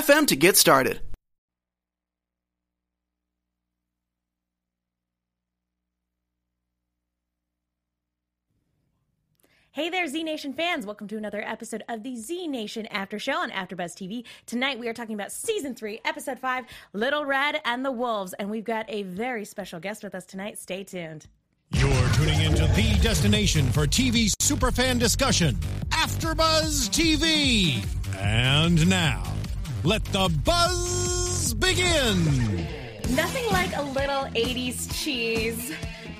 to get started. Hey there, Z Nation fans! Welcome to another episode of the Z Nation After Show on AfterBuzz TV. Tonight we are talking about Season Three, Episode Five, Little Red and the Wolves, and we've got a very special guest with us tonight. Stay tuned. You're tuning into the destination for TV superfan discussion, AfterBuzz TV. And now, let the buzz begin. Nothing like a little 80s cheese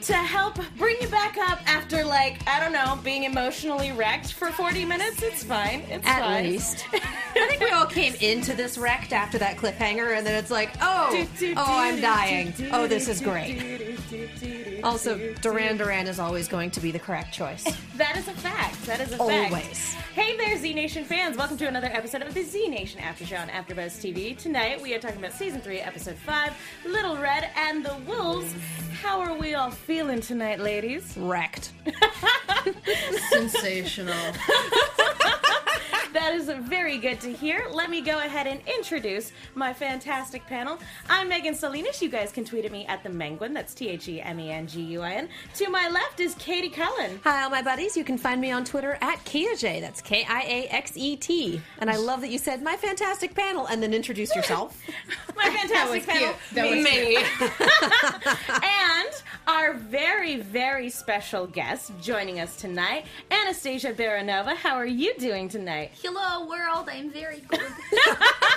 to help bring you back up after, like, I don't know, being emotionally wrecked for 40 minutes. It's fine. It's At fine. least. I think we all came into this wrecked after that cliffhanger, and then it's like, oh, oh, I'm dying. Oh, this is great. Also, Duran Duran is always going to be the correct choice. That is a fact. That is a fact. Always. Hey there, Z Nation fans. Welcome to another episode of the Z Nation After Show on AfterBuzz TV. Tonight we are talking about Season 3, Episode 5, Little Red and the Wolves. How are we all feeling tonight, ladies? Wrecked. Sensational. That is very good to hear. Let me go ahead and introduce my fantastic panel. I'm Megan Salinas. You guys can tweet at me at the Menguin. That's T H E M E N G U I N. To my left is Katie Cullen. Hi, all my buddies. You can find me on Twitter at KiaJ. That's K I A X E T. And I love that you said my fantastic panel and then introduced yourself. My fantastic was panel. cute. That was me. and our very, very special guest joining us tonight, Anastasia Baranova. How are you doing tonight? Hello, world. I'm very good.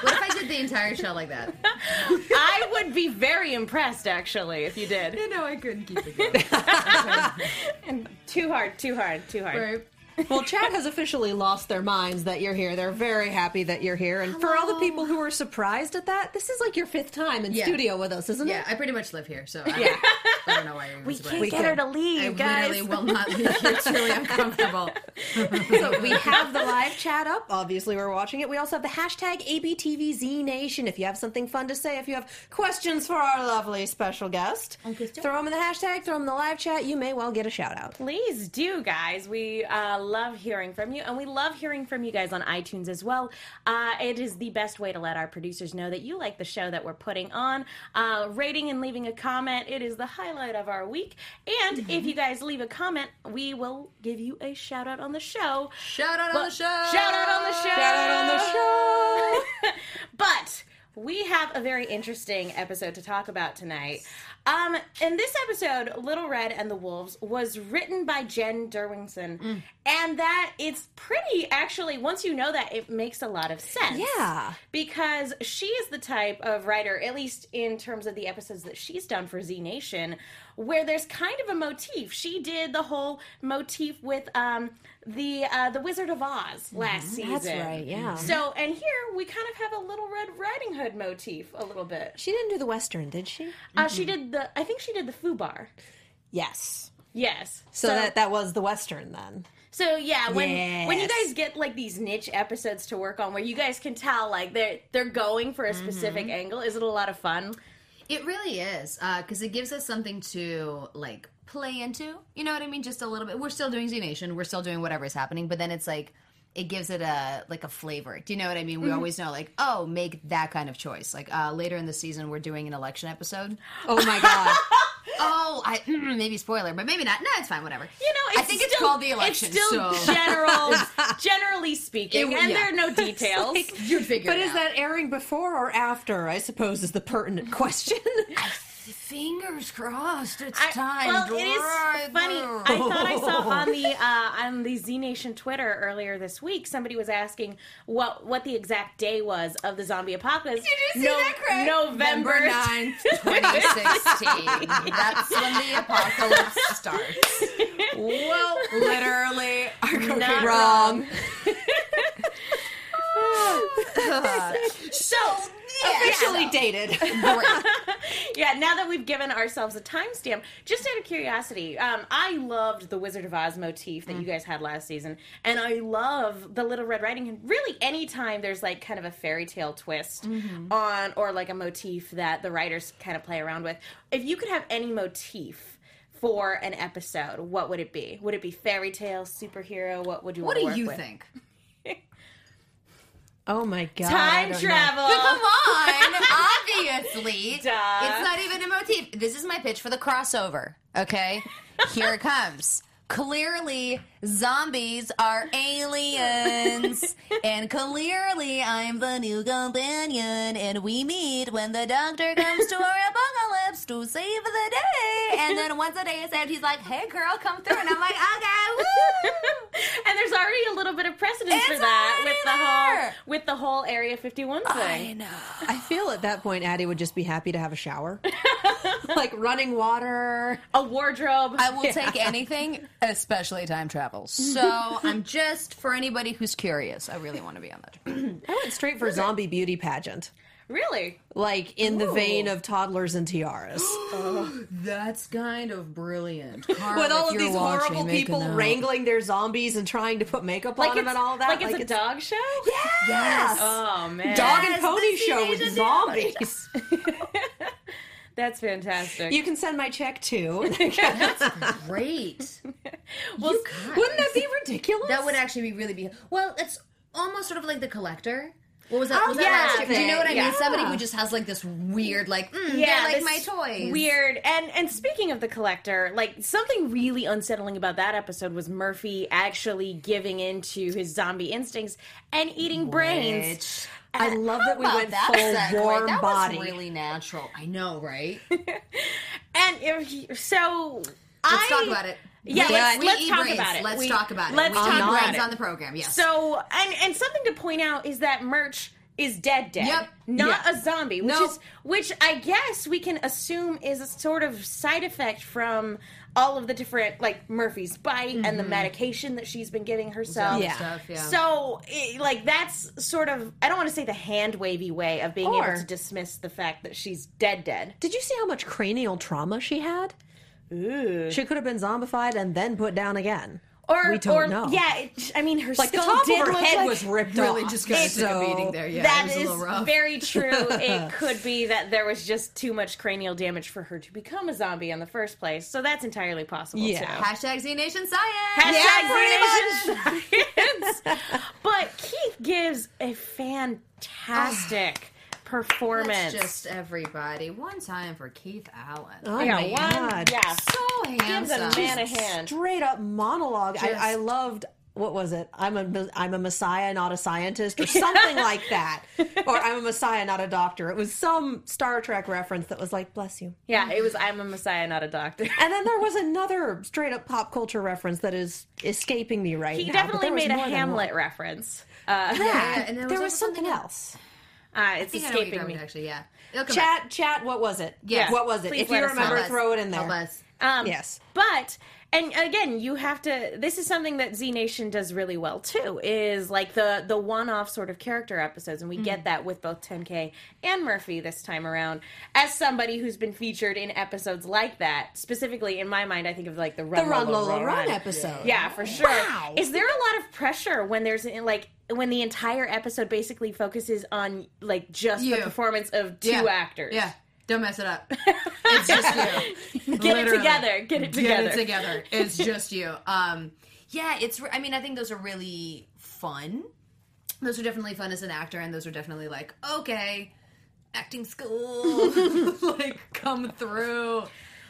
what if I did the entire show like that? I would be very impressed, actually, if you did. You know, I couldn't keep it going. And too hard, too hard, too hard. Right. Well, chat has officially lost their minds that you're here. They're very happy that you're here. And for all the people who were surprised at that, this is like your fifth time in Yeah. studio with us, isn't Yeah, it? Yeah, I pretty much live here, so I, Yeah. I don't know why you're We can't We get her to leave, I guys. literally will not leave here. It's really uncomfortable. So we have the live chat up. Obviously, we're watching it. We also have the hashtag ABTVZNation. If you have something fun to say, if you have questions for our lovely special guest, throw them in the hashtag, throw them in the live chat. You may well get a shout out. Please do, guys. We uh, love hearing from you, and we love hearing from you guys on iTunes as well. Uh, it is the best way to let our producers know that you like the show that we're putting on. Uh, rating and leaving a comment, it is the highlight of our week. And if you guys leave a comment, we will give you a shout out on the show. Shout out on the show. Shout out on the show. Shout out on the show. but we have a very interesting episode to talk about tonight. Um, in this episode, Little Red and the Wolves was written by Jen Derwingson, Mm. and that it's pretty actually. Once you know that, it makes a lot of sense. Yeah. because she is the type of writer, at least in terms of the episodes that she's done for Z Nation, where there's kind of a motif. She did the whole motif with um, the uh, the Wizard of Oz last season. Mm-hmm. That's right, yeah. So, and here we kind of have a Little Red Riding Hood motif a little bit. She didn't do the Western, did she? Uh, she did the, I think she did the Foo Bar. Yes. Yes. So, that that was the Western then. So yeah, when when you guys get like these niche episodes to work on, where you guys can tell like they're they're going for a Mm-hmm. specific angle, is it a lot of fun? It really is, because it gives us something to like play into. You know what I mean? Just a little bit. We're still doing Z Nation. We're still doing whatever is happening, but then it's like it gives it a like a flavor. Do you know what I mean? We always know like, oh, make that kind of choice. Like uh, later in the season, we're doing an election episode. Oh my god. Oh, I maybe spoiler, but maybe not. No, it's fine. Whatever. You know, it's I think it's still- called the election. It's still so general, generally speaking, It- and yeah. there are no details. you'd figure. but it is out. that airing before or after? I suppose is the pertinent question. Fingers crossed. It's I- time. well, to it is funny. I thought I saw on the uh, on the Z Nation Twitter earlier this week. Somebody was asking what what the exact day was of the zombie apocalypse. Did you see that, Craig? November November 9th, 2016. That's when the apocalypse starts. well, literally, are Not wrong. So Officially dated. yeah, now that we've given ourselves a timestamp, just out of curiosity, um, I loved the Wizard of Oz motif that you guys had last season, and I love the Little Red Riding Hood. Really, anytime there's like kind of a fairy tale twist on, or like a motif that the writers kind of play around with, if you could have any motif for an episode, what would it be? Would it be fairy tale, superhero? What would you What want to do work you with? think? Oh my god. Time don't travel. Come on, obviously. Duh. It's not even a motif. This is my pitch for the crossover. Okay, here it comes. Clearly, zombies are aliens, and clearly, I'm the new companion. And we meet when the doctor comes to our apocalypse to save the day. And then once the day is saved, he's like, "Hey, girl, come through," and I'm like, "Okay, woo!" and there's already a little bit of precedence for that with the whole with the whole Area 51 thing. I know. I feel at that point Addy would just be happy to have a shower. like running water. A wardrobe. I will take anything, especially time travel. So I'm just for anybody who's curious. I really want to be on that. I went straight for zombie beauty pageant. really? Like in the vein of toddlers and tiaras. That's kind of brilliant. With all of these horrible people wrangling their zombies and trying to put makeup on them and all that. like it's a dog show? Yes. Oh man. Dog Yes, and pony show with zombies. That's fantastic. you can send my check too. That's great. well, Wouldn't that be ridiculous? That would actually be really be well. It's almost sort of like the collector. What was that? Oh, was that yeah, last year? Do you know what I yeah. mean? Somebody who just has like this weird, like, mm, yeah, like my this toys. Weird. And and speaking of the collector, like something really unsettling about that episode was Murphy actually giving into his zombie instincts and eating brains. I love that we went about full that segue? warm that body. Was really natural. I know, right? And if so Let's I talk about it. Yeah, We- let's, let's talk about it. Let's We- talk about it. Let's we talk about brains it. on the program. Yes. So, and and something to point out is that merch is dead dead. Yep. Not Yeah. a zombie, which Nope. is which I guess we can assume is a sort of side effect from all of the different like Murphy's bite and the mm-hmm. medication that she's been giving herself. Yeah. stuff, yeah. So, it, like, that's sort of, I don't want to say the hand wavy way of being Or- able to dismiss the fact that she's dead, dead. Did you see how much cranial trauma she had? Ooh. She could have been zombified and then put down again. Or, We don't or, know. yeah, it, I mean, her Like the top did of her look head like, was ripped really off. just kind of took a beating there. Yeah, that it was a little rough. very true. it could be that there was just too much cranial damage for her to become a zombie in the first place. So that's entirely possible Yeah. too. Hashtag Z Nation Science. Hashtag Green Nation Science. but Keith gives a fantastic performance. Let's just everybody one time for Keith Allen. Oh yeah, my one, god. yeah. so Give handsome. the man a hand. Straight up monologue. Just- I, I loved what was it? I'm a I'm a messiah, not a scientist, or something like that. Or I'm a messiah, not a doctor. It was some Star Trek reference that was like, "Bless you." Yeah, it was. I'm a messiah, not a doctor. And then there was another straight up pop culture reference that is escaping me right He now. He definitely made a Hamlet reference. Uh, Yeah, and there there was was, something something else. Uh, I it's think I know what you're escaping me. about, Actually, yeah. It'll come Chat, chat. What was it? Yeah. What was it? Please if you remember, back. throw it in there. Help us. Um, Yes. But and again, you have to. This is something that Z Nation does really well too. Is like the the one off sort of character episodes, and we Mm-hmm. get that with both 10K and Murphy this time around. As somebody who's been featured in episodes like that, specifically in my mind, I think of like the Run, The Run Lola, Lola Run episode. Yeah, for sure. Wow. Is there a lot of pressure when there's like when the entire episode basically focuses on like just the performance of two Yeah. actors? Yeah. Don't mess it up. It's just you. Get it together. Get it together. Get it together. It's just you. Um, yeah, it's. re- I mean, I think those are really fun. Those are definitely fun as an actor, and those are definitely like okay, acting school, like come through.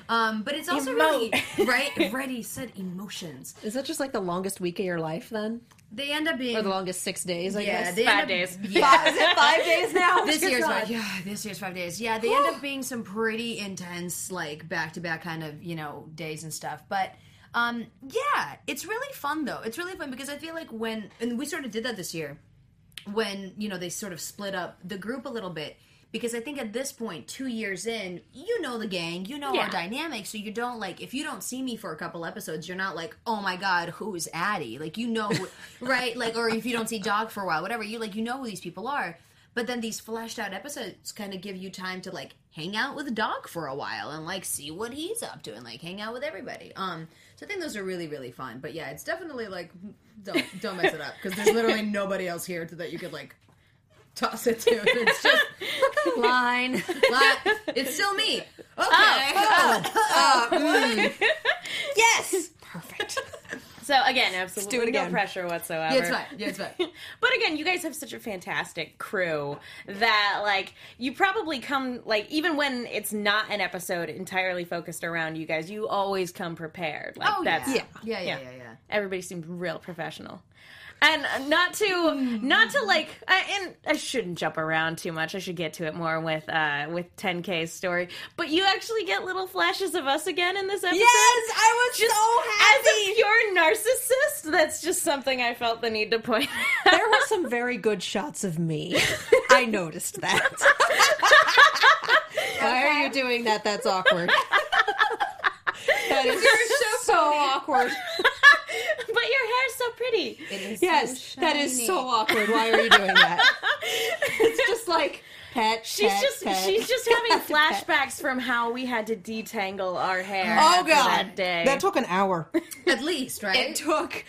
Um, but it's also really right. Ready, said emotions. Is that just like the longest week of your life then? They end up being Or the longest six days, I yeah. guess? They Five up, days. Yeah. Is it five days now? this year's God. five, yeah, this year's five days. Yeah, they end up being some pretty intense, like back to back kind of you know days and stuff. But um, yeah, it's really fun though. It's really fun because I feel like when and we sort of did that this year when you know they sort of split up the group a little bit because I think at this point, two years in, you know the gang, you know Yeah. our dynamic, so you don't like if you don't see me for a couple episodes, you're not like, oh my god, who's Addy? Like you know, right? Like or if you don't see Dog for a while, whatever, you like you know who these people are. But then these fleshed out episodes kind of give you time to like hang out with Dog for a while and like see what he's up to and like hang out with everybody. Um, so I think those are really really fun. But yeah, it's definitely like don't don't mess it up because there's literally nobody else here that you could like toss it to. It's just Line. like, it's still me. Okay. Oh, oh, oh. Uh, mm. yes. Perfect. So again, absolutely do it no again. pressure whatsoever. Yeah, it's fine. Yeah, it's fine. But again, you guys have such a fantastic crew that like you probably come like even when it's not an episode entirely focused around you guys, you always come prepared. Like Oh that's yeah. Yeah, yeah, Yeah. yeah, yeah. everybody seemed real professional. And not to not to like I, and I shouldn't jump around too much. I should get to it more with uh with 10K's story. But you actually get little flashes of us again in this episode. Yes, I was just so happy. as a pure narcissist, that's just something I felt the need to point out. there were some very good shots of me. I noticed that. Why are you doing that? That's awkward. That is so, awkward. but your hair's so pretty. It is Yes, that is so awkward. Why are you doing that? It's just like pet. She's pet, just pet. she's just having flashbacks from how we had to detangle our hair. Oh god, that day. that took an hour. At least, right? It took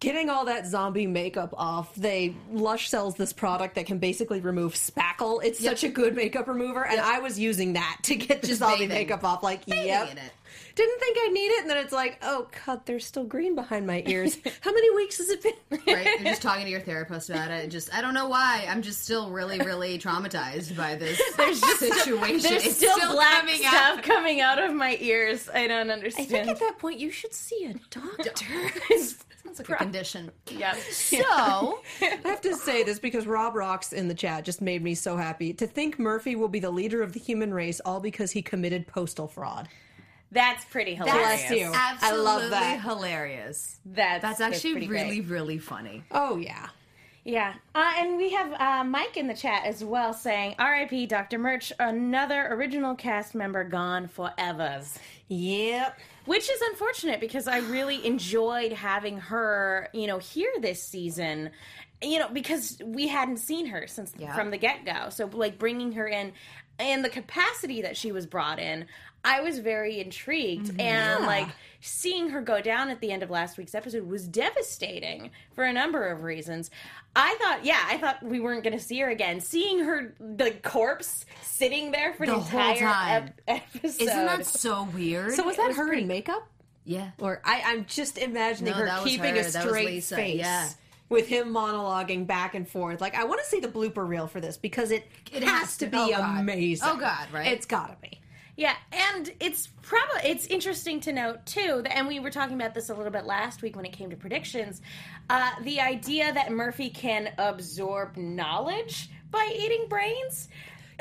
getting all that zombie makeup off. They Lush sells this product that can basically remove spackle. It's such a good makeup remover, and I was using that to get the Just zombie bathing. makeup off. Like, yep. In it. Didn't think I'd need it, and then it's like, oh god, there's still green behind my ears. How many weeks has it been? right? You're just talking to your therapist about it. And just I don't know why. I'm just still really, really traumatized by this situation. There's it's still, black coming stuff out. coming out of my ears. I don't understand. I understand. think at that point you should see a doctor. Sounds like a condition. yeah. So I have to say this because Rob Rocks in the chat just made me so happy. To think Murphy will be the leader of the human race all because he committed postal fraud. That's pretty hilarious. Bless you. I absolutely love that. hilarious. That's That's actually pretty really, great. really funny. Oh yeah. Yeah. Uh, and we have uh, Mike in the chat as well saying, R.I.P. Dr. Merch, another original cast member gone forevers. Yep. Which is unfortunate because I really enjoyed having her, you know, here this season. You know, because we hadn't seen her since Yeah. from the get go. So, like, bringing her in and the capacity that she was brought in, I was very intrigued. Mm-hmm. And, like, seeing her go down at the end of last week's episode was devastating for a number of reasons. I thought, yeah, I thought we weren't going to see her again. Seeing her, the corpse sitting there for The the, entire time. ep- episode. Isn't that so weird? So was that was her pretty- in makeup? yeah. Or I, I'm just imagining No, her keeping her. a straight face. Yeah. With him monologuing back and forth. Like I want to see the blooper reel for this because it, It has, has to be Oh, God. amazing. Oh, God, right? It's gotta be. Yeah, and it's probably it's interesting to note too, that, and we were talking about this a little bit last week when it came to predictions. Uh, the idea that Murphy can absorb knowledge by eating brains,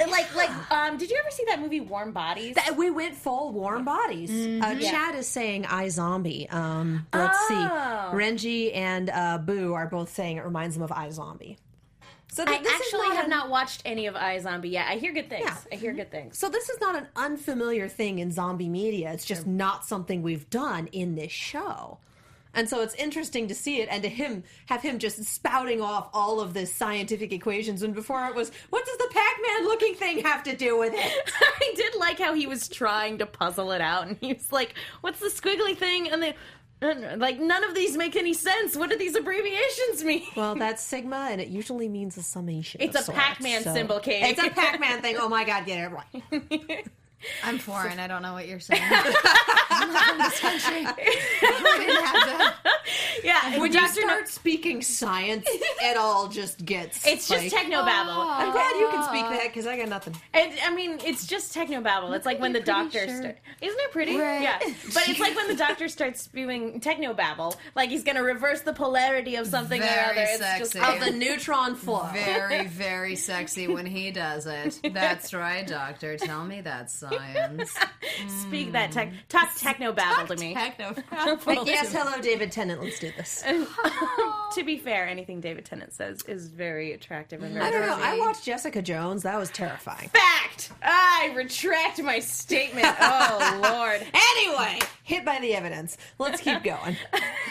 like like um, did you ever see that movie Warm Bodies? That- we went full warm bodies. Uh, Chad is saying iZombie. Um, let's Oh. see. Renji and uh, Boo are both saying it reminds them of iZombie. So I th- is actually have an- not watched any of iZombie yet. I hear good things. Yeah. I hear good things. So this is not an unfamiliar thing in zombie media. It's just not something we've done in this show. And so it's interesting to see it and to him have him just spouting off all of this scientific equations and before it was what does the Pac-Man looking thing have to do with it? I did like how he was trying to puzzle it out, and he was like, "What's the squiggly thing?" And then, like, none of these make any sense. What do these abbreviations mean? Well, that's sigma and it usually means a summation. It's a Pac-Man so- symbol, Katie. It's a Pac-Man thing. Oh my god, get it right. I'm foreign. I don't know what you're saying. I'm not from this country. We didn't have that. yeah, When you Dr. No- start speaking science, it all just gets it's just like, technobabble. I'm glad you can speak that because I got nothing. And I mean, it's just technobabble. It's like when the doctor sure. start, isn't it pretty? Right. Yeah, but it's like when the doctor starts spewing technobabble, like he's going to reverse the polarity of something or other. It's just. Of the neutron flow. Very, very sexy when he does it. That's right, doctor. Tell me that's. Science. Speak that tech, mm. talk techno babble to me. Techno. Like, yes, hello, David Tennant. Let's do this. to be fair, anything David Tennant says is very attractive and very I don't know. I watched Jessica Jones. That was terrifying. Fact! I retract my statement. Oh, Lord. Anyway, hit by the evidence. Let's keep going.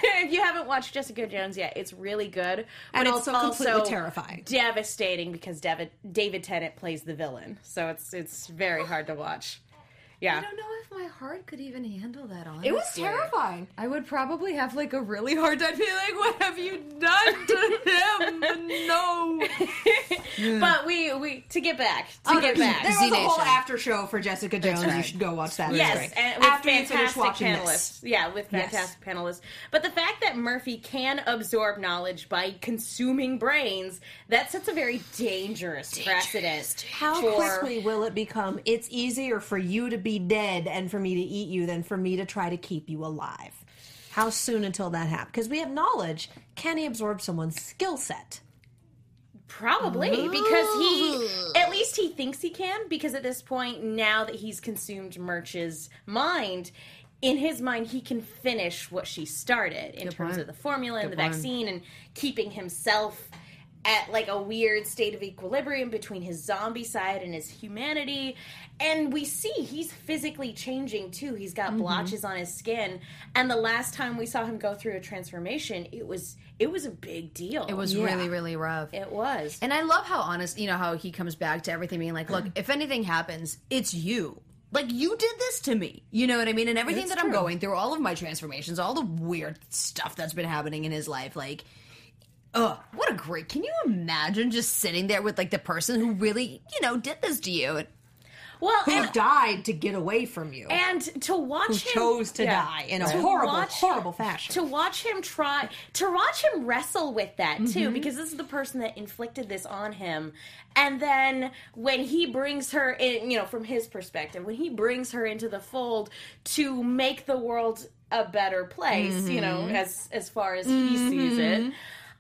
if you haven't watched Jessica Jones yet, it's really good. But And it's also completely terrifying. Devastating because David, David Tennant plays the villain. So it's it's very hard to watch. Yeah. I don't know if my heart could even handle that. Honestly, It was terrifying. I would probably have like a really hard time being like, "What have you done to him?" no. But we we to get back to Oh, get back. There was a Z-Nation. whole after show for Jessica Jones. You should go watch that. Yes, and with after you finish fantastic watching panelists. this. Yeah, with Yes. fantastic panelists. But the fact that Murphy can absorb knowledge by consuming brains, that sets a very dangerous, precedent. How for- quickly will it become? It's easier for you to be dead and for me to eat you than for me to try to keep you alive. How soon until that happens? Because we have knowledge. Can he absorb someone's skill set? Probably because he, at least he thinks he can. Because at this point, now that he's consumed Merch's mind, in his mind, he can finish what she started in terms point. of the formula and Good the point. vaccine and keeping himself at like a weird state of equilibrium between his zombie side and his humanity. And we see he's physically changing too. He's got Mm-hmm. blotches on his skin. And the last time we saw him go through a transformation, it was it was a big deal. It was Yeah. really, really rough. It was. And I love how honest, you know, how he comes back to everything being like, look, if anything happens, it's you. Like, you did this to me. You know what I mean? And everything It's that I'm going through, all of my transformations, all the weird stuff that's been happening in his life, like, ugh, what a great. Can you imagine just sitting there with, like, the person who really, you know, did this to you? Well, Who and, died to get away from you? and to watch who him chose to yeah. die in a horrible, watch- horrible fashion. To watch him try, to watch him wrestle with that Mm-hmm. too, because this is the person that inflicted this on him. And then when he brings her in, you know, from his perspective, when he brings her into the fold to make the world a better place, you know, Mm-hmm. as as far as he sees it.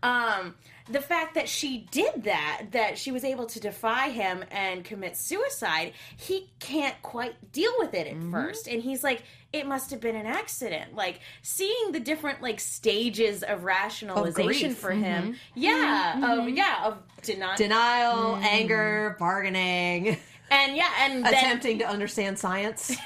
Um, the fact that she did that, that she was able to defy him and commit suicide, he can't quite deal with it at Mm-hmm. first. And he's like, it must have been an accident. Like seeing the different like stages of rationalization grief. for him. Yeah. Of yeah, of deni- Denial, anger, bargaining, and yeah, and then attempting to understand science.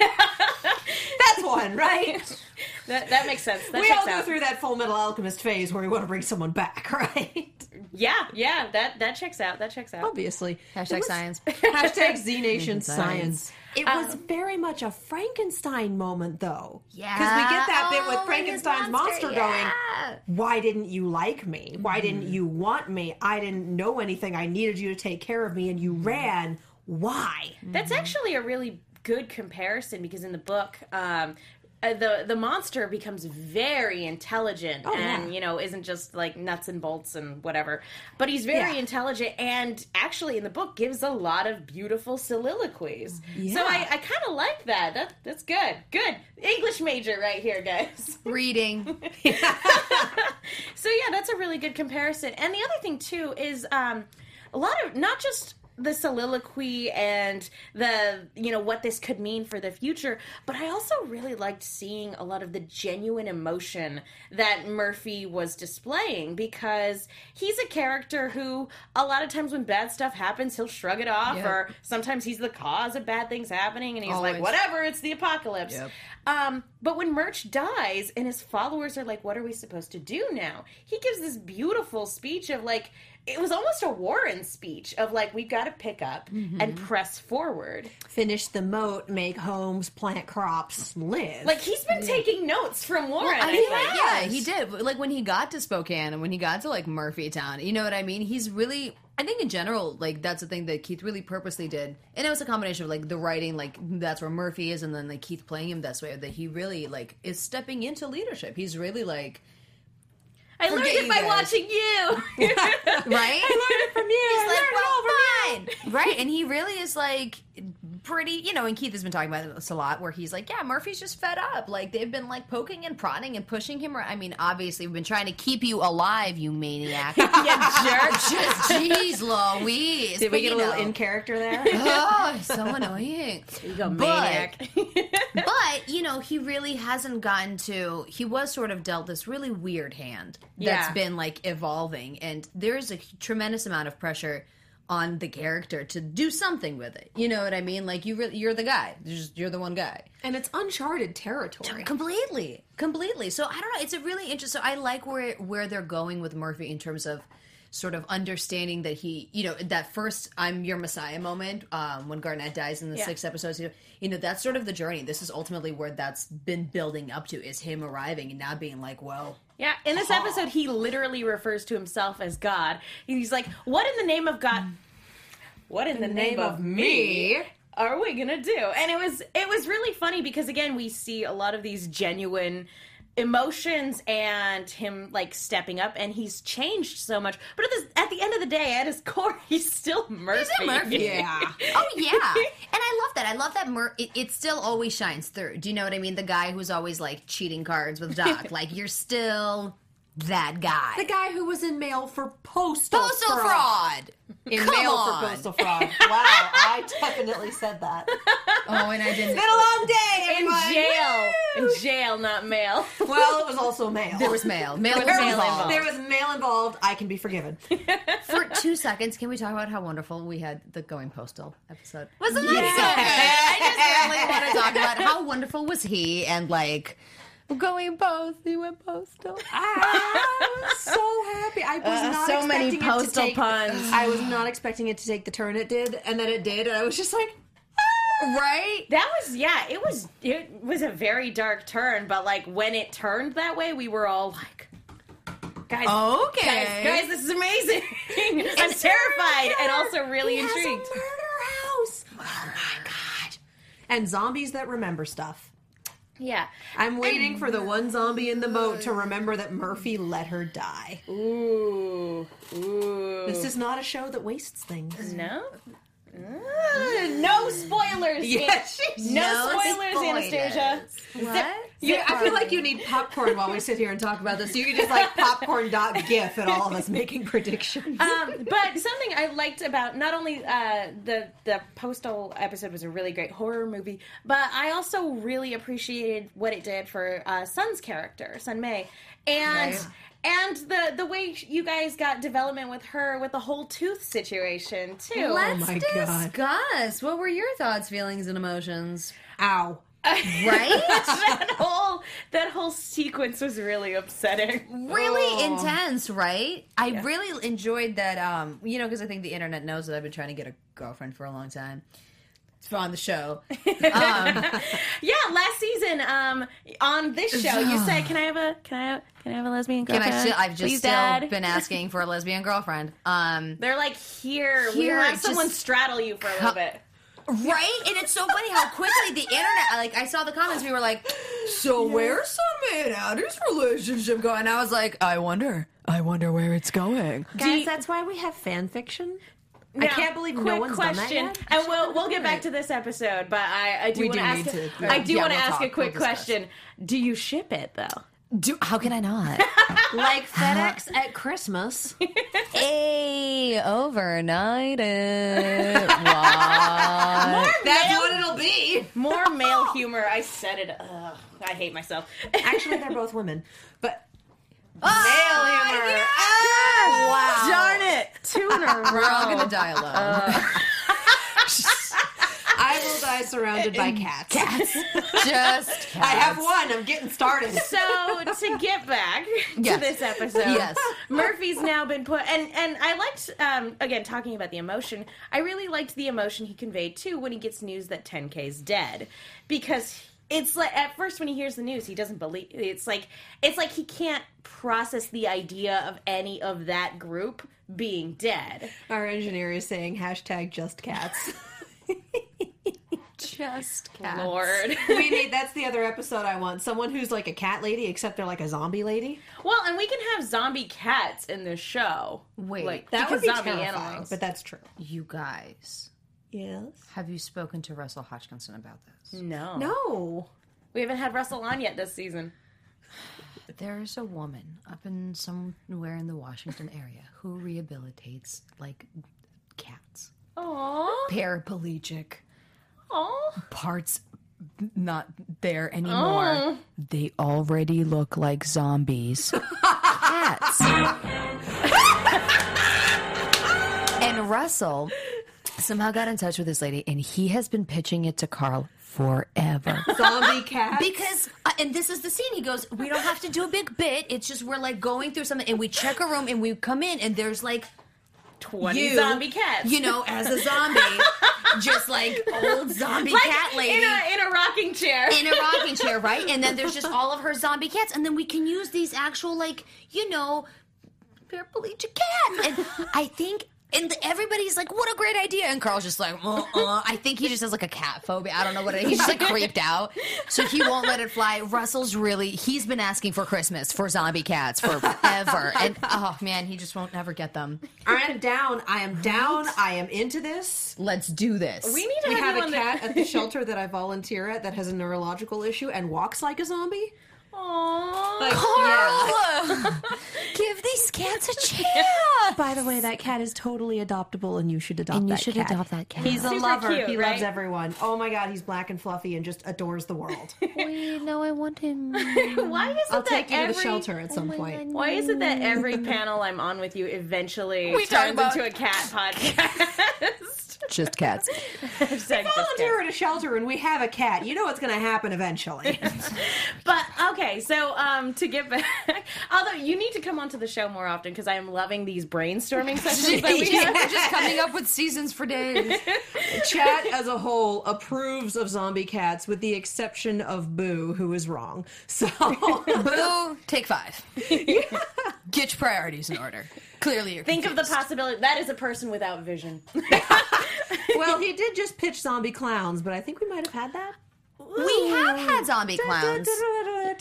That's one, right? that, that makes sense. That we all go out. through that Fullmetal Alchemist phase where we want to bring someone back, right? Yeah, yeah, that that checks out. That checks out. Obviously. hashtag was- science. Hashtag Z Nation Science. Science. It um, was very much a Frankenstein moment, though. Yeah. Because we get that bit Oh, with Frankenstein's monster, monster, going, yeah. Why didn't you like me? Why mm-hmm. didn't you want me? I didn't know anything. I needed you to take care of me, and you mm-hmm. ran. Why? That's mm-hmm. actually a really good comparison because in the book, um, uh, the the monster becomes very intelligent Oh, yeah. and you know isn't just like nuts and bolts and whatever, but he's very Yeah. intelligent and actually in the book gives a lot of beautiful soliloquies. So I, I kind of like that. That that's good. Good English major right here, guys. Reading. So yeah, that's a really good comparison. And the other thing too is um, a lot of not just the soliloquy and the you know what this could mean for the future, but I also really liked seeing a lot of the genuine emotion that Murphy was displaying because he's a character who a lot of times when bad stuff happens, he'll shrug it off, Yeah. or sometimes he's the cause of bad things happening, and he's like, whatever, it's the apocalypse. Yep. Um, but when Merch dies and his followers are like, what are we supposed to do now? He gives this beautiful speech of like, it was almost a Warren speech of like, we've got to pick up and mm-hmm. press forward. Finish the moat, make homes, plant crops, live. Like, he's been taking notes from Warren. I I mean, yeah, he did. Like when he got to Spokane and when he got to like Murphytown, you know what I mean? He's really. I think in general, like that's the thing that Keith really purposely did, and it was a combination of like the writing, like that's where Murphy is, and then like Keith playing him this way. That he really like is stepping into leadership. He's really like I learned it by guys. watching you. right. I learned it from you. He's I like, learned it all you. well, fine. right, and he really is like pretty, you know, and Keith has been talking about this a lot, where he's like, yeah, Murphy's just fed up. Like they've been like poking and prodding and pushing him. Or, I mean, obviously, we've been trying to keep you alive, you maniac. yeah, jerk. Just jeez, Louise. Did we get a you little know, in character there? Oh, so annoying. You go But- maniac. But, you know, he really hasn't gotten to. He was sort of dealt this really weird hand that's Yeah. been like evolving. And there's a tremendous amount of pressure on the character to do something with it. You know what I mean? Like, you really, you're the guy. You're, just, you're the one guy. and it's uncharted territory. Completely, completely. So I don't know. It's a really interesting. So I like where where they're going with Murphy in terms of sort of understanding that he, you know, that first "I'm your Messiah" moment um, when Garnett dies in the Yeah. sixth episode. You know, you know, that's sort of the journey. This is ultimately where that's been building up to is him arriving and now being like, well, Yeah, in this episode, he literally refers to himself as God. He's like, "What in the name of God? What in the, name, of me are we gonna do?" And it was it was really funny because again, we see a lot of these genuine emotions and him like stepping up, and he's changed so much. But at, this, at the end of the day, at his core, he's still Murphy. He's Murphy. Yeah. Oh yeah, and I love that. I love that. Mur- it, it still always shines through. Do you know what I mean? The guy who's always like cheating cards with Doc. like you're still that guy. The guy who was in mail for postal, Postal fraud. In Come mail on. for postal fraud. Wow, I definitely said that. Oh, and I didn't. Been a long day, in jail, Woo! in jail, not mail. Well, it was also mail. There was mail. Mail was There was involved. mail there was mail involved. I can be forgiven. For two seconds, can we talk about how wonderful we had the Going Postal episode? Wasn't that so good? I just really want to talk about how wonderful was he and like going post. He went postal. I was so happy. I was uh, not so many expecting it to postal take- puns. I was not expecting it to take the turn it did, and then it did, and I was just like, ah, Right? That was yeah, it was it was a very dark turn, but like when it turned that way, we were all like Guys, Okay. guys, guys, this is amazing. I'm terrified and also really he has a intrigued. murder house. Oh my god! And zombies that remember stuff. Yeah. I'm waiting for the one zombie in the boat to remember that Murphy let her die. Ooh. Ooh. This is not a show that wastes things. no. Uh, no spoilers. Yes. No, spoilers, Anastasia. What? You, I feel like you need popcorn while we sit here and talk about this. You can just like popcorn dot gif at all of us making predictions. um, but something I liked about not only uh, the the postal episode was a really great horror movie, but I also really appreciated what it did for uh, Sun's character, Sun Mei, and. Right. And the the way you guys got development with her with the whole tooth situation too. Let's my God. discuss. What were your thoughts, feelings, and emotions? Ow. Right? that whole that whole sequence was really upsetting. really Oh. intense, right? I really enjoyed that. Um, you know, because I think the internet knows that I've been trying to get a girlfriend for a long time. It's on the show. Yeah, last season, um, on this show, you said, "Can I have a can I have, can I have a lesbian Can girlfriend?" I still, I've just Please, still Dad. been asking for a lesbian girlfriend. Um, They're like, "Here, Here, we'll have someone straddle you for a little bit." Right? And it's so funny how quickly the internet. Like I saw the comments, we were like, "So where's Sunman and Addy's relationship going?" I was like, "I wonder, I wonder where it's going." Guys, that's why we have fan fiction. I can't believe no quick one's done that question, yet. and we'll we'll get back to this episode, but I, I do want to ask. need a- I do yeah, want to we'll ask talk. a quick We'll question. Do you ship it though? Do, how can I not? Like FedEx at Christmas. hey, overnight it. What? That's Male- what it'll be. More male humor. I said it. Ugh, I hate myself. Actually, they're both women. But ah, Male humor. wow. Darn it! Two in a row. We're all gonna die alone. I will surrounded by cats. Cats. Just I have one. I'm getting started. So to get back Yes. to this episode, Yes. Murphy's now been put, and and I liked um, again talking about the emotion. I really liked the emotion he conveyed too when he gets news that 10K is dead, because it's like at first when he hears the news, he doesn't believe. It's like it's like he can't process the idea of any of that group being dead. Our engineer is saying hashtag just cats. just cats. Lord. we need that's the other episode I want. Someone who's like a cat lady, except they're like a zombie lady. well, and we can have zombie cats in this show. Wait, like That because would be zombie terrifying, animals. but that's true. You guys, Yes. Have you spoken to Russell Hodgkinson about this? No. No. We haven't had Russell on yet this season. There's a woman up in somewhere in the Washington area who rehabilitates like cats. Aww. Paraplegic Parts not there anymore. They already look like zombies. Cats. and Russell somehow got in touch with this lady, and he has been pitching it to Karl forever. Zombie cat. Because, uh, and this is the scene. He goes, "We don't have to do a big bit. It's just we're like going through something, and we check a room, and we come in, and there's like 20 you, zombie cats. you know, as a zombie, just like old zombie Like, cat lady." In a, in a rocking chair. in a rocking chair, right? And then there's just all of her zombie cats, and then we can use these actual, like, you know, paraplegic cats. And I think, and everybody's like, "What a great idea!" And Karl's just like, uh, uh. "I think he just has like a cat phobia. I don't know what it is. He's just like creeped out, so he won't let it fly." Russell's really, he's been asking for Christmas for zombie cats forever, and oh man, he just won't never get them. I am down. I am down. I am into this. Let's do this. we need to We have, have a on cat at the shelter that I volunteer at that has a neurological issue and walks like a zombie. The... Aww. Like, Karl, give these cats a chance. By the way, that cat is totally adoptable, and you should adopt And you that should cat. adopt that cat. He's a Super lover. cute, he right? loves everyone. Oh my god, he's black and fluffy and just adores the world. Wait, no, I want him. Why is it I'll that take you to the shelter at some oh point. Why is it that every panel I'm on with you eventually We talk turns about- into a cat podcast? Just cats. Hashtag just cats. Volunteer at a shelter and we have a cat. You know what's going to happen eventually. But okay, so um, to get back, although you need to come onto the show more often because I am loving these brainstorming sessions that we have. We're just coming up with seasons for days. Chat as a whole approves of zombie cats with the exception of Boo, who is wrong. So Boo, take five. Get your priorities in order. Clearly, you're Think of the possibility that is a person without vision. well, he did just pitch zombie clowns, but I think we might have had that. We have had zombie clowns.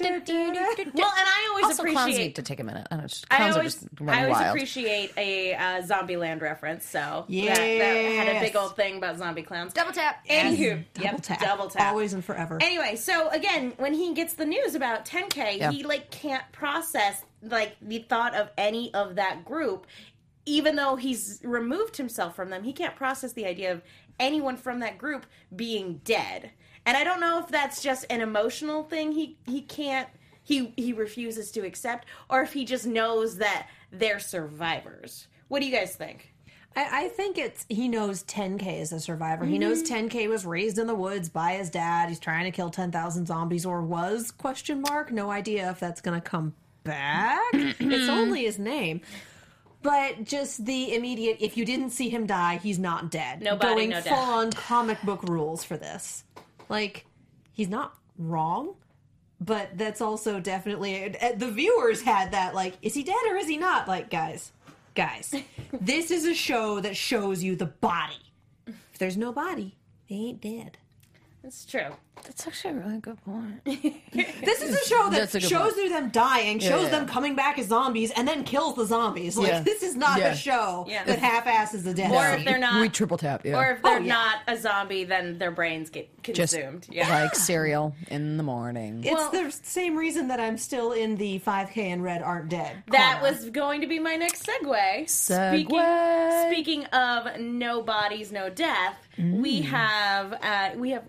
Well, and I always Also, clowns need appreciate. to take a minute. I don't just, I always, are just I always wild. appreciate a uh, Zombieland reference. So that, that had a big old thing about zombie clowns. Double tap. Anywho, Double yep, tap. double tap. Always and forever. Anyway, so again, when he gets the news about 10K, Yeah. he like can't process like the thought of any of that group, even though he's removed himself from them. He can't process the idea of anyone from that group being dead. And I don't know if that's just an emotional thing he he can't he he refuses to accept, or if he just knows that they're survivors. What do you guys think? I, I think it's he knows 10k is a survivor. He knows mm-hmm. 10k was raised in the woods by his dad. He's trying to kill 10,000 zombies, or was question mark. No idea if that's going to come back. it's only his name. But just the immediate, if you didn't see him die, he's not dead. No body, Going no death. full on comic book rules for this. Like, he's not wrong, but that's also definitely uh, the viewers had that. Like, is he dead or is he not? Like, guys, guys, this is a show that shows you the body. If there's no body, they ain't dead. That's true. That's actually a really good point. This is a show that That's a good shows point. you them dying, shows yeah. them coming back as zombies, and then kills the zombies. Like Yeah. this is not Yeah. a show Yeah. that half-asses the dead. Or if they're not, we triple tap, yeah. or if they're Oh, yeah. not a zombie, then their brains get just consumed. yeah. like cereal in the morning. It's Well- the same reason that I'm still in the 5K and Red aren't dead. That corner. was going to be my next segue. Segue. Speaking, speaking of no bodies, no death, Mm. we have uh, we have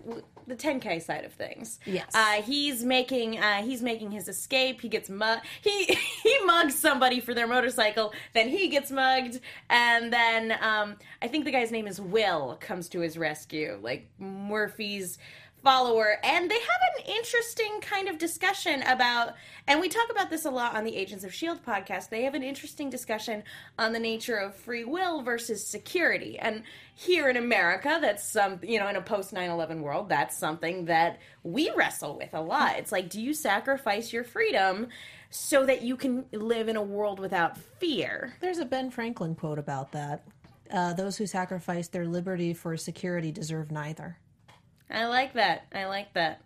the 10k side of things. Yes. uh, he's making uh, he's making his escape. He gets mugged. He he mugs somebody for their motorcycle. Then he gets mugged, and then um, I think the guy's name is Will comes to his rescue, like Murphy's follower and they have an interesting kind of discussion about and we talk about this a lot on the agents of shield podcast they have an interesting discussion on the nature of free will versus security and here in america that's some you know in a post 9-11 world that's something that we wrestle with a lot it's like do you sacrifice your freedom so that you can live in a world without fear There's a Ben Franklin quote about that. Uh, those who sacrifice their liberty for security deserve neither. I like that i like that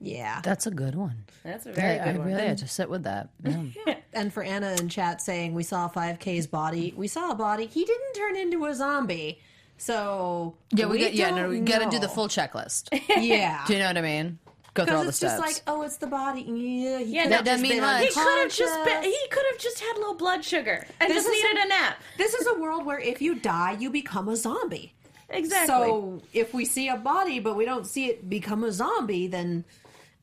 Yeah. That's a good one. that's a very I, good I one really had to sit with that. Yeah. And for Anna in chat saying we saw 5K's body, we saw a body. He didn't turn into a zombie. So Yeah, we, got, yeah, no, we got to do the full checklist. Yeah, do you know what I mean? Go through all because the it's steps. just like, oh, it's the body. Yeah, he Yeah, could no, have that just mean been much. He could have just been, unconscious. he could have just had low blood sugar and This just is needed a- a nap. This is a world where if you die, you become a zombie. Exactly. So if we see a body but we don't see it become a zombie, then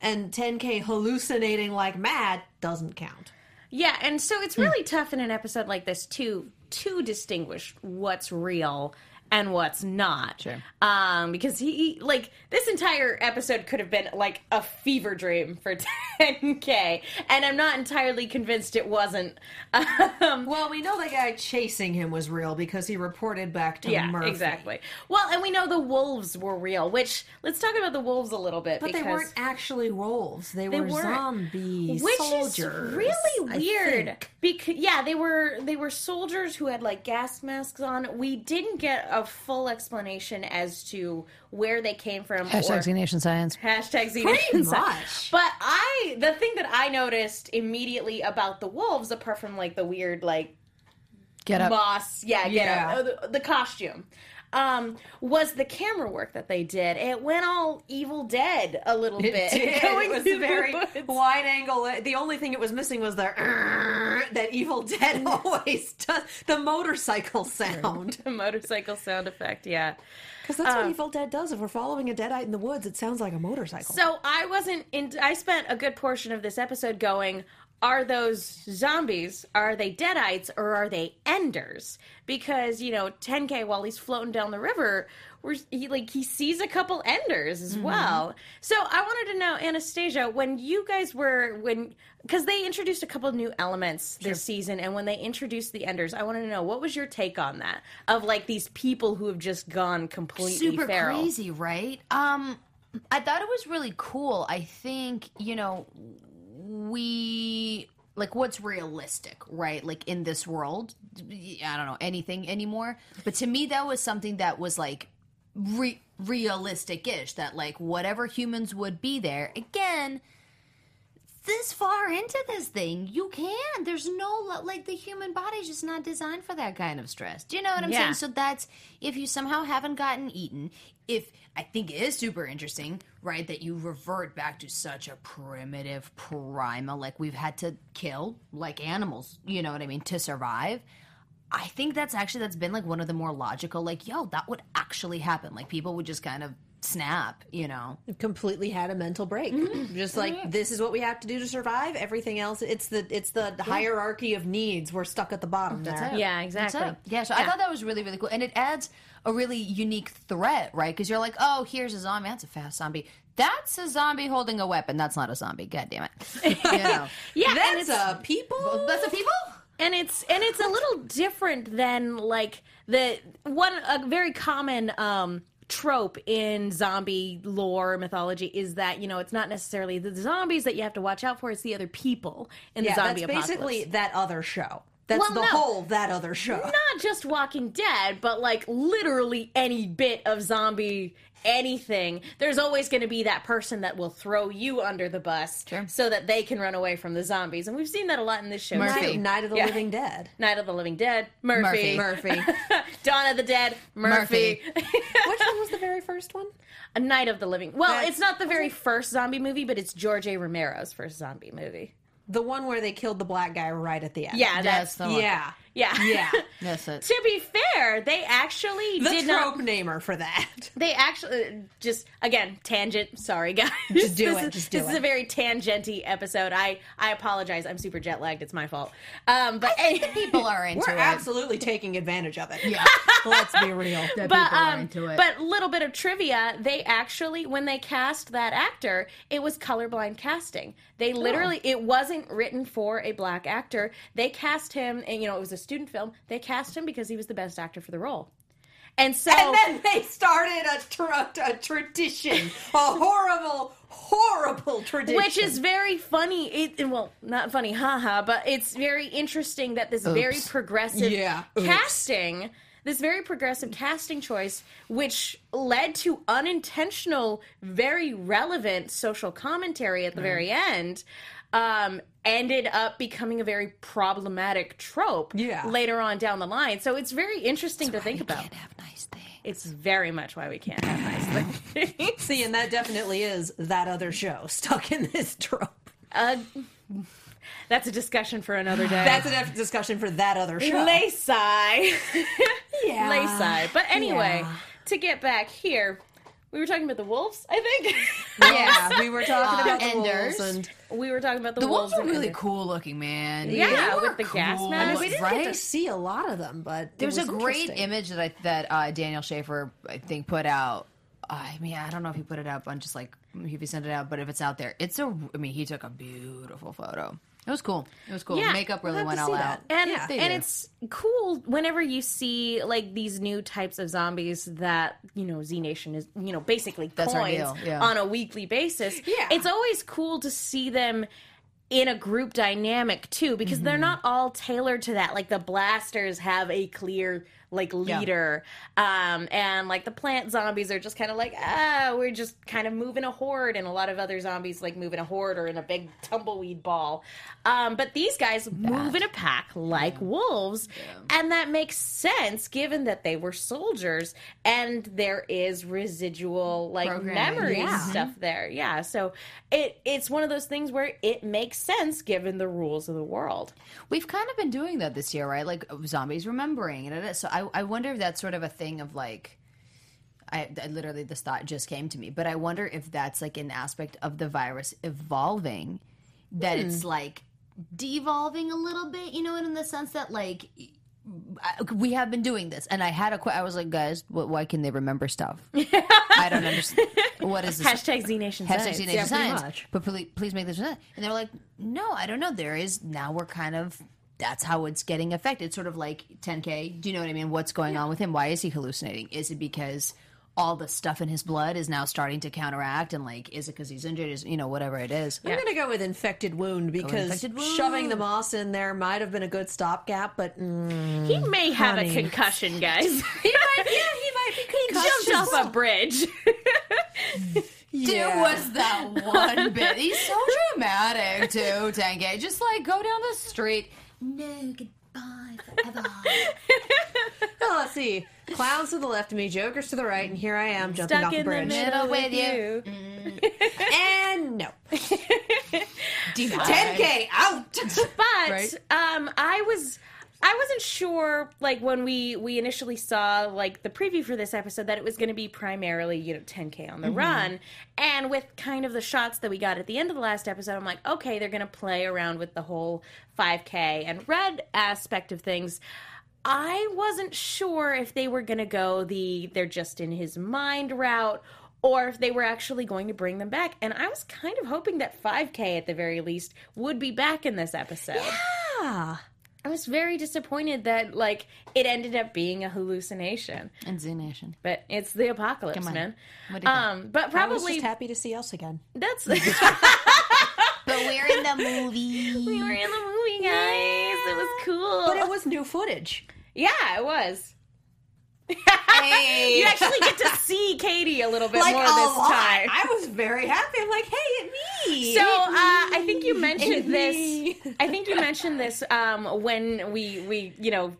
and 10k hallucinating like mad doesn't count. Yeah, and so it's really tough in an episode like this to to distinguish what's real and what's not. Sure. Um, because he, like this entire episode could have been like a fever dream for 10k, and I'm not entirely convinced it wasn't. Um, Well, we know the guy chasing him was real because he reported back to yeah, Murphy. exactly. Well, and we know the wolves were real. Which let's talk about the wolves a little bit But because they weren't actually wolves. They, They were weren't. which soldiers. is really weird because yeah they were they were soldiers who had like gas masks on we didn't get a full explanation as to where they came from Hashtag or Z Nation Science. hashtag Z Pretty Nation Sci- much. but i the thing that i noticed immediately about the wolves apart from like the weird like Get up. boss yeah get Yeah. up, uh, the, the costume um, was the camera work that they did. It went all Evil Dead a little It bit. did. going It was through a the very wide angle. The only thing it was missing was the that Evil Dead always does. The motorcycle sound. The motorcycle sound effect, yeah. Because that's what Evil Dead does. If we're following a deadite in the woods, it sounds like a motorcycle. So I wasn't in. I spent a good portion of this episode going. Are those zombies? Are they deadites or are they enders? Because you know, 10K while he's floating down the river, where he like he sees a couple enders as well. So I wanted to know, Anastasia, when you guys were when because they introduced a couple of new elements this season, and when they introduced the enders, I wanted to know what was your take on that of like these people who have just gone completely super feral. crazy, right? Um, I thought it was really cool. I think you know we like what's realistic, right? Like in this world, I don't know anything anymore. But to me, that was something that was like re- realistic-ish. That like whatever humans would be there again. This far into this thing, you can. There's no like the human body's just not designed for that kind of stress. Do you know what I'm Yeah. saying? So that's if you somehow haven't gotten eaten. If I think it is super interesting, right, that you revert back to such a primitive primal, like we've had to kill like animals. You know what I mean to survive. I think that's actually that's been like one of the more logical. Like, yo, that would actually happen. Like people would just kind of snap. You know. completely had a mental break. Mm-hmm. Just mm-hmm. like this is what we have to do to survive. Everything else, it's the it's the hierarchy of needs. We're stuck at the bottom there. it. Yeah, That's exactly. it. Yeah, so I thought that was really, really cool. And it adds a really unique threat, right? Because you're like, oh, here's a zombie. That's a fast zombie. That's a zombie holding a weapon. That's not a zombie. God damn it. You know. Yeah, and That's it's, a people. That's a people? and it's and it's a little different than like the one a very common um trope in zombie lore mythology is that you know it's not necessarily the zombies that you have to watch out for it's the other people in yeah, the zombie that's apocalypse basically that other show. That's Well, the no. whole that other show. not just walking dead but like literally any bit of zombie anything there's always going to be that person that will throw you under the bus so that they can run away from the zombies and we've seen that a lot in this show Murphy. too. Night of the Yeah. Living Dead. Night of the Living Dead, Murphy, Murphy. Murphy. Dawn of the Dead, Murphy, Which one was the very first one? A Night of the Living. Well, That's- it's not the very first zombie movie, but it's George A. Romero's first zombie movie. The one where they killed the black guy right at the end. Yeah, That's that's the one. Yeah. Yeah, Yeah. That's it. to be fair, they actually The did trope not. namer for that. They actually just again tangent. Sorry, guys. Just do this it, Is, just do it. this is a very tangenty episode. I I apologize. I'm super jet lagged. It's my fault. Um, but anyway, People are into We're it. absolutely taking advantage of it. Yeah. Let's be real. but um, but little bit of trivia. They actually, when they cast that actor, it was colorblind casting. They literally, it wasn't written for a black actor. They cast him, and you know, it was a student film. They cast him because he was the best actor for the role. And so, And then they started a, tra- a tradition, a horrible, horrible tradition. which is very funny. It well, not funny, haha, but it's very interesting that this very progressive Yeah, casting, this very progressive casting choice, which led to unintentional, very relevant social commentary at the very end. Um, ended up becoming a very problematic trope Yeah. later on down the line. So it's very interesting to think about. Can't have nice things. it's very much why we can't have nice things. See, and that definitely is that other show stuck in this trope. uh, that's a discussion for another day. That's a discussion for that other show. Laysai. Yeah. Laysai. But anyway, Yeah. to get back here, we were talking about the wolves, I think. Yeah, we were talking about the Enders. wolves and we were talking about the, The wolves are and really Ender. cool looking, man. Yeah, They with were the gas cool, mask. we didn't right? get to see a lot of them, but it There's a great interesting. image that I, that uh, Daniel Schaefer I think put out. I mean, I don't know if he put it up on just like if he sent it out, but if it's out there, it's a. I mean, he took a beautiful photo. It was cool. It was cool. Yeah, Makeup really we'll went all to out. that. and Yeah. And it's cool whenever you see like these new types of zombies that you know Z Nation is you know basically That's coins yeah. on a weekly basis. Yeah. it's always cool to see them in a group dynamic too because they're Mm-hmm. not all tailored to that. Like the blasters have a clear like leader, um, and like the plant zombies are just kind of like ah, we're just kind of moving a horde, and a lot of other zombies like moving a horde or in a big tumbleweed ball. Um, but these guys move in a pack like wolves, and that makes sense given that they were soldiers and there is residual like Programming. memory Yeah. stuff there. Yeah, so it it's one of those things where it makes sense given the rules of the world. We've kind of been doing that this year, right? Like zombies remembering, and so I, I wonder if that's sort of a thing of like. I, I literally this thought just came to me, but I wonder if that's like an aspect of the virus evolving, that it's hmm. like devolving a little bit, you know, in the sense that like I- we have been doing this, and I had a que- I was like, guys, wh- why can they remember stuff? I don't understand. What is this? Hashtag Z Nation Hashtag Science. Teenage Yeah, Science. much. But please, please make this. And they were like, no, I don't know. There is now we're kind of that's how it's getting affected. Sort of like 10K. Do you know what I mean? What's going on with him? Why is he hallucinating? Is it because all the stuff in his blood is now starting to counteract? And like, is it because he's injured? Is you know whatever it is? I'm gonna go with infected wound because infected wound. shoving the moss in there might have been a good stopgap, but mm, He may have Honey. a concussion, guys. he might, yeah, he might be He jumped off a bridge. There was that one bit. He's so dramatic too, 10K. Just like go down the street. No goodbye forever. Oh, let's see. Clowns to the left of me, jokers to the right, and here I am jumping Stuck off the in the bridge. middle with with you. you. and no. Denied. 10K out! But Right. um, I was I wasn't sure like when we we initially saw like the preview for this episode that it was going to be primarily you know 10k on the run, and with kind of the shots that we got at the end of the last episode, I'm like, okay, they're going to play around with the whole 5k and red aspect of things. I wasn't sure if they were going to go the they're just in his mind route or if they were actually going to bring them back. And I was kind of hoping that 5K at the very least would be back in this episode. Ah, I was very disappointed that like it ended up being a hallucination. And Z Nation. But it's the apocalypse, Come on. man. What do you think? Um, but I was probably just happy to see us again. that's But we're in the movie. we were in the movie, guys. It was cool. But it was new footage. yeah, it was. Hey. You actually get to see Katie a little bit Like more this time. I was very happy. I'm like, hey, it's me. So uh, I think you mentioned me. this. I think you mentioned this um, when we we you know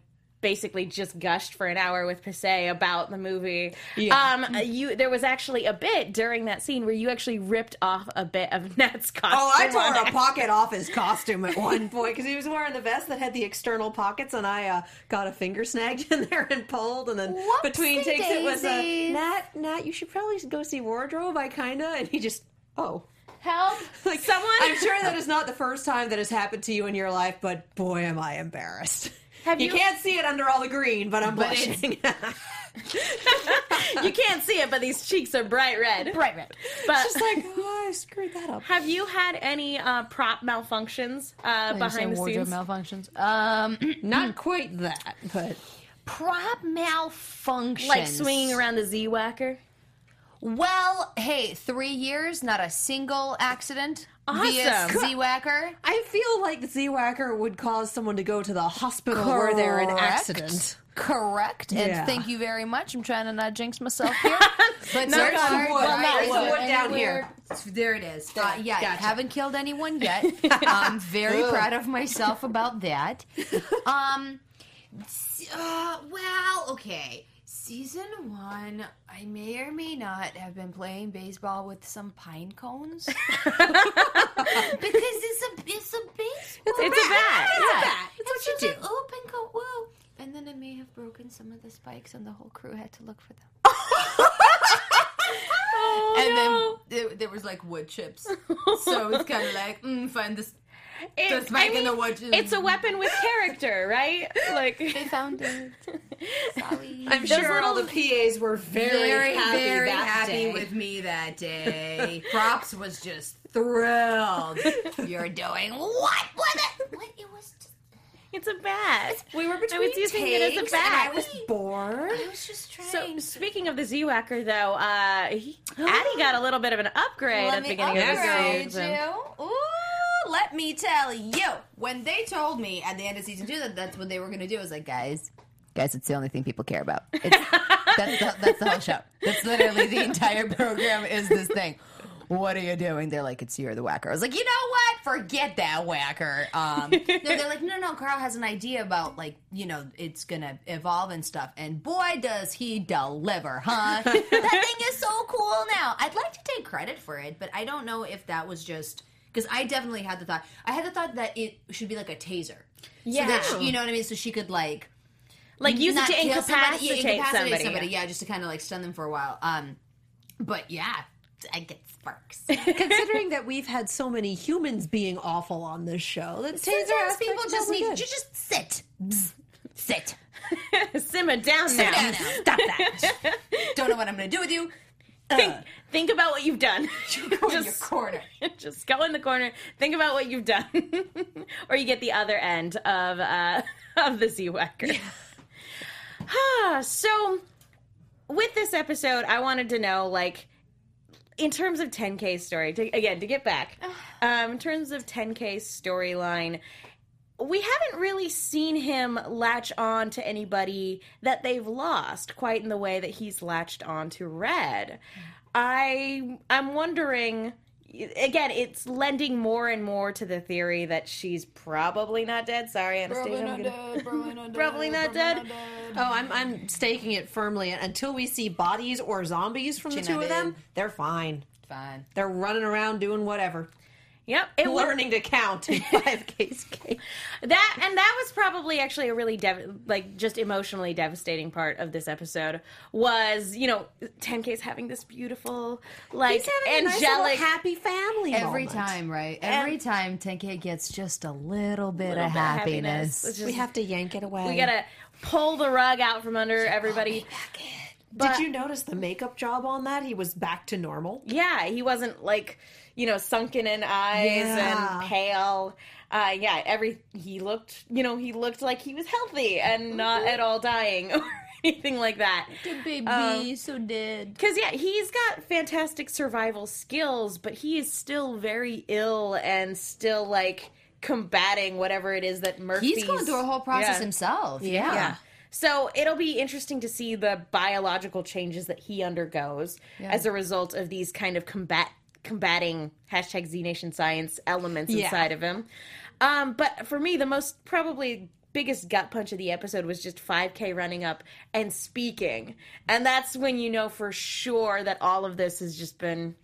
basically just gushed for an hour with Passay about the movie. Yeah. Um, you there was actually a bit during that scene where you actually ripped off a bit of Nat's costume. Oh, I tore a pocket off his costume at one point because he was wearing the vest that had the external pockets, and I uh, got a finger snagged in there and pulled. And then Whoopsie between takes, it was a. Nat. Nat, you should probably go see wardrobe. I kinda, and he just oh. Help! Like Someone- I'm sure that is not the first time that has happened to you in your life, but boy, am I embarrassed. Have you, you- can't see it under all the green, but I'm But blushing. you can't see it, but these cheeks are bright red. Bright red. But Just like oh, I screwed that up. have you had any uh, prop malfunctions uh, behind the wardrobe scenes? malfunctions. Um, Not quite that, but prop malfunctions. like swinging around the Z whacker. Well, hey, three years, not a single accident via Awesome. Z-Whacker. I feel like Z Whacker would cause someone to go to the hospital where they're in accident. Correct. And Yeah. thank you very much. I'm trying to not jinx myself here. But No, no, far, wood. well, There's no, wood down here. There it is. Uh, yeah, I Gotcha. haven't killed anyone yet. I'm very proud of myself about that. Um, uh, well, okay. Season one, I may or may not have been playing baseball with some pine cones because it's a it's a baseball. It's a bat. Yeah. It's what And you she's do. like, oh, pine cone, whoa! And then I may have broken some of the spikes, and the whole crew had to look for them. Oh, and no. then there, there was like wood chips, so it's kind of like mm, find this. It- the spike I in the mean. It's a weapon with character, right? Like They found it. Sorry. I'm Those sure all the PAs were very, very, happy very that happy day. with me that day. Props was just thrilled. You're doing what? What? What? It was. Just, it's a bat. We were I between was using it as a takes, and bat. I was bored. I was just trying. So speaking of the Z-Whacker, though, uh, he, Addy got a little bit of an upgrade at the beginning of the upgrade season. you. Ooh, let me tell you. When they told me at the end of season two that that's what they were going to do, I was like, guys, guys, it's the only thing people care about. It's, that's the, that's the whole show. That's literally the entire program is this thing. What are you doing? They're like, it's you're the whacker. I was like, you know what? Forget that whacker. Um, no, they're like, no, no, Karl has an idea about like, you know, it's gonna evolve and stuff. And boy, does he deliver, huh? that thing is so cool now. I'd like to take credit for it, but I don't know if that was just because I definitely had the thought. I had the thought that it should be like a taser. Yeah. so that she- you know what I mean. So she could like Like use it not to kill incapacitate somebody, yeah, incapacitate somebody. yeah, just to kind of like stun them for a while. Um, but yeah, I get sparks. Considering that we've had so many humans being awful on this show, that taser Sometimes aspect people just need good. you just sit, Bzz. sit, Simmer down sit now. down now. Stop that. Don't know what I'm going to do with you. Think, think about what you've done. Go in your just, corner. just go in the corner. Think about what you've done, or you get the other end of uh, of the Z-Whacker. Ah, so, with this episode, I wanted to know, like, in terms of 10K story, to, again, to get back, um, in terms of 10K storyline, we haven't really seen him latch on to anybody that they've lost quite in the way that he's latched on to Red. I I'm wondering again, it's lending more and more to the theory that she's probably not dead. Sorry, Anastasia. I'm gonna- probably not dead. Probably not dead. Oh, I'm I'm staking it firmly until we see bodies or zombies from the two of them. They're fine. Fine. They're running around doing whatever, Yep, it was learning to count in five K's case. that, and that was probably actually a really dev- like just emotionally devastating part of this episode. Was you know 10K's having this beautiful like He's having a nice angelic happy family. Every moment. time, right? Every time 10K gets just a little bit little of bit happiness. It's just- we have to yank it away. we gotta pull the rug out from under everybody. Did you notice the makeup job on that? He was back to normal. Yeah, he wasn't like you know sunken in eyes Yeah. and pale. Uh, yeah, every he looked you know he looked like he was healthy and not at all dying or anything like that. The baby Um, so dead. Because yeah, he's got fantastic survival skills, but he is still very ill and still like combating whatever it is that Murphy's. He's going through a whole process Yeah. himself. Yeah. Yeah. So it'll be interesting to see the biological changes that he undergoes as a result of these kind of combat combating hashtag Z Nation Science elements Yeah. inside of him. Um, but for me, the most probably biggest gut punch of the episode was just 5K running up and speaking, and that's when you know for sure that all of this has just been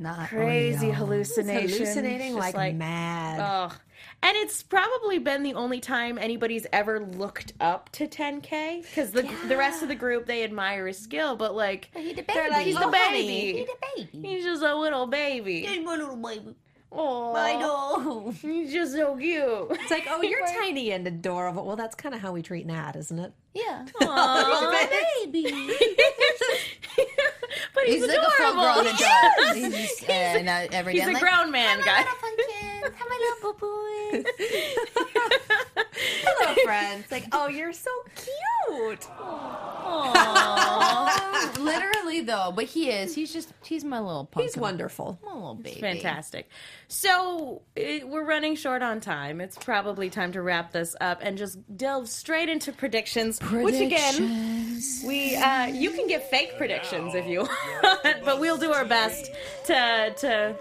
Not crazy real. hallucination, hallucinating Just like, mad. Ugh. And it's probably been the only time anybody's ever looked up to 10K because the the rest of the group they admire his skill, but like He the they're like, baby. he's the Oh, honey, baby. He the baby. He's just a little baby. He's my little baby. Oh, I know. He's just so cute. It's like, oh, you're tiny and adorable. Well, that's kind of how we treat Nat, isn't it? Yeah. Aw. baby. but he's, He's like a full adorable. Grown adult. He's uh, not every He's a like, grown man, guy. Come my little boo Hello, friends. Like, oh, you're so cute. Literally though, but he is. He's just. He's my little punk. He's wonderful. My little baby. Fantastic. So it, we're running short on time. It's probably time to wrap this up and just delve straight into predictions. Which again, we uh, you can get fake predictions if you want, but we'll do our best to to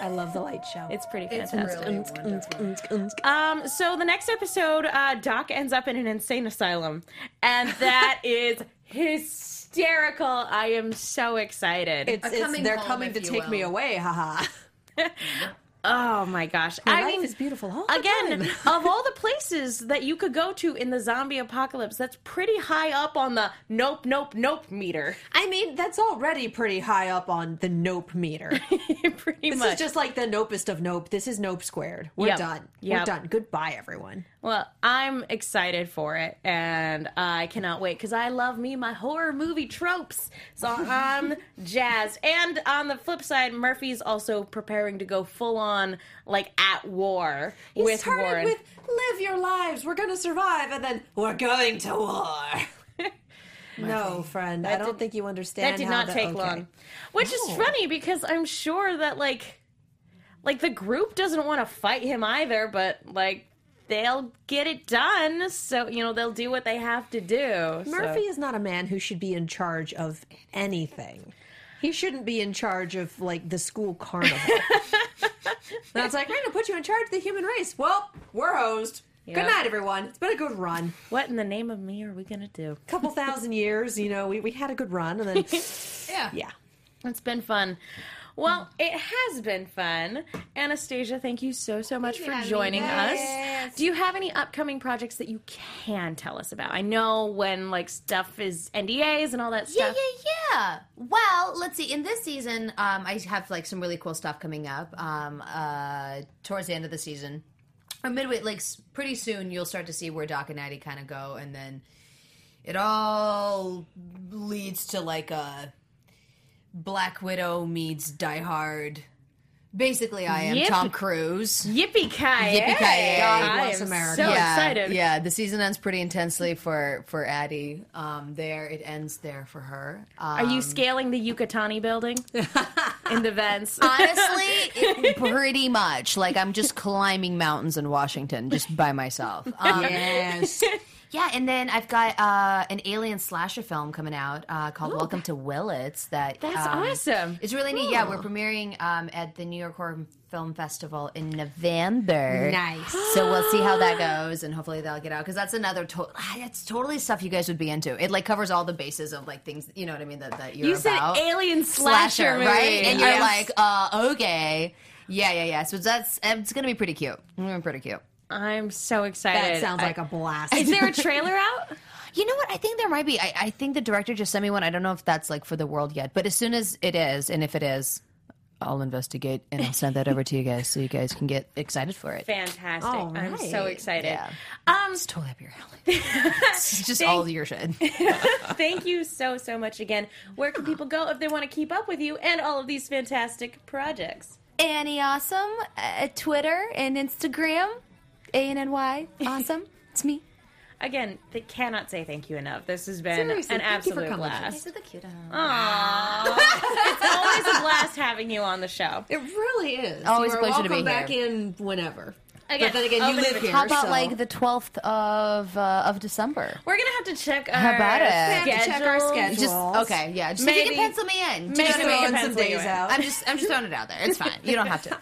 I love the light show. It's pretty It's fantastic. really. Um, so the next episode, uh, Doc ends up in an insane asylum, and that is hysterical. I am so excited. It's, it's- coming they're home, coming to you take me will. away, haha. oh my gosh! I life mean, is beautiful. again, of all the places that you could go to in the zombie apocalypse, that's pretty high up on the nope, nope, nope meter. I mean, that's already pretty high up on the nope meter. pretty This much. This is just like the nopest of nope. This is nope squared. We're Yep. done. Yep. We're done. Goodbye, everyone. Well, I'm excited for it, and I cannot wait because I love me my horror movie tropes. So I'm jazzed. And on the flip side, Murphy's also preparing to go full on like at war He with started Warren. with "Live your lives. We're gonna survive," and then we're going to war. no, friend. I don't did- think you understand. that did not the- take okay. long, which is funny because I'm sure that like, like the group doesn't want to fight him either, but like. They'll get it done, so you know they'll do what they have to do. so- Murphy is not a man who should be in charge of anything. He shouldn't be in charge of like the school carnival. That's like, we're gonna put you in charge of the human race. Well, we're hosed. Yep. Good night, everyone. It's been a good run. What in the name of me are we gonna do? A Couple thousand years, you know, we, we had a good run, and then Yeah. yeah. It's been fun. Well, it has been fun. Anastasia, thank you so, so much for joining us. Do you have any upcoming projects that you can tell us about? I know when like stuff is NDAs and all that stuff. yeah, yeah. Yeah. Well, let's see. In this season, um, I have like some really cool stuff coming up. Um, uh, towards the end of the season, or midway, like pretty soon, you'll start to see where Doc and Addy kind of go, and then it all leads to like a Black Widow meets Die Hard. Basically, I am Yip. Tom Cruise. Yippee ki Yippee-ki-yay. God I am America. so yeah, excited. Yeah, the season ends pretty intensely for for Addy. Um, there, it ends there for her. Um, Are you scaling the Nakatomi building in the vents? Honestly, it, pretty much. Like I'm just climbing mountains in Washington just by myself. Um, Yes. Yeah, and then I've got uh, an alien slasher film coming out uh, called Welcome to Willits. That That's um, awesome. It's really neat. Yeah, we're premiering um, at the New York Horror Film Festival in November. Nice. So we'll see how that goes, and hopefully that'll get out because that's another. To- that's totally stuff you guys would be into. It like covers all the bases of like things. You know what I mean? That, that you're You said about. alien slasher, movie. right? And you're Yes. like, uh, okay, yeah, yeah, yeah. So that's it's gonna be pretty cute. Pretty cute. I'm so excited. That sounds I- like a blast. Is there a trailer out? You know what? I think there might be. I, I think the director just sent me one. I don't know if that's like for the world yet, but as soon as it is, and if it is, I'll investigate and I'll send that over to you guys so you guys can get excited for it. Fantastic. All I'm so excited. Yeah. Um, It's totally up your alley. it's just all your shit. thank you so, so much again. Where can people go if they want to keep up with you and all of these fantastic projects? Anny Awesome at Twitter and Instagram. A N N Y Awesome. It's me. Again, they cannot say thank you enough. This has been Seriously, an thank you for absolute coming. blast. the cute. Aww. it's always a blast having you on the show. It really is. Always you a are pleasure to welcome be back here. in whenever. Again, but then again, you open live invitation. here. How about so- like the twelfth of uh, of December? We're gonna have to check our How about it? We have to check our schedules. schedule. Just okay, yeah. Just if you Maybe- can pencil me in. Do you maybe what I we mean? can Throwing some pencil you days in. out. I'm just I'm just throwing it out there. It's fine. You don't have to.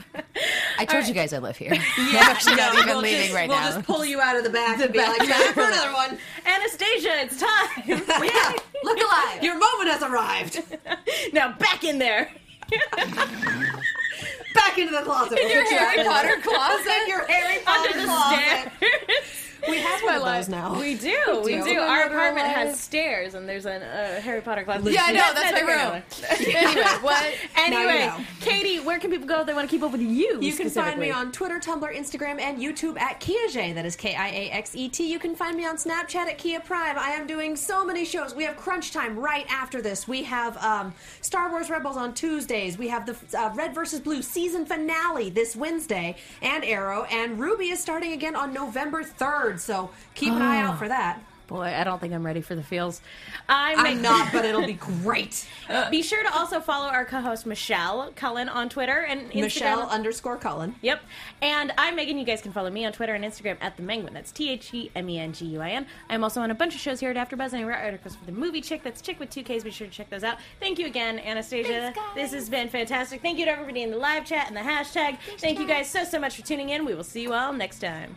I told you guys I live here. I'm actually not even we'll leaving just, right we'll now. just pull you out of the back and be like, time for another one. Anastasia, it's time. Yeah, Look alive. your moment has arrived. now back in there. Back into the closet. your Harry Potter closet. your Harry Potter Under the closet. Stairs. We have one of those now. We do, we do. do. Our apartment has stairs, and there's a uh, Harry Potter closet. Yeah, I know. That's my neither room. here anyway, what? there. Anyway, know. Katie, where can people go if they want to keep up with you? You can find me on Twitter, Tumblr, Instagram, and YouTube at Kiaxet. That is K I A X E T. You can find me on Snapchat at Kia Prime. I am doing so many shows. We have Crunch Time right after this. We have um, Star Wars Rebels on Tuesdays. We have the uh, Red versus Blue season finale this Wednesday, and Arrow. And RWBY is starting again on November 3rd. So keep an eye out for oh. that. boy, I don't think I'm ready for the feels. I'm, I'm not, but it'll be great. Be sure to also follow our co-host Michelle Cullen on Twitter and Instagram. Michelle underscore Cullen. Yep. And I'm Megan. You guys can follow me on Twitter and Instagram at the Menguin. That's T H E M E N G U I N. I'm also on a bunch of shows here at AfterBuzz, and I write articles for the Movie Chick. That's Chick with two Ks. Be sure to check those out. Thank you again, Anastasia. this has been fantastic. Thank you to everybody in the live chat and the hashtag. Thank you guys so so much for tuning in. We will see you all next time.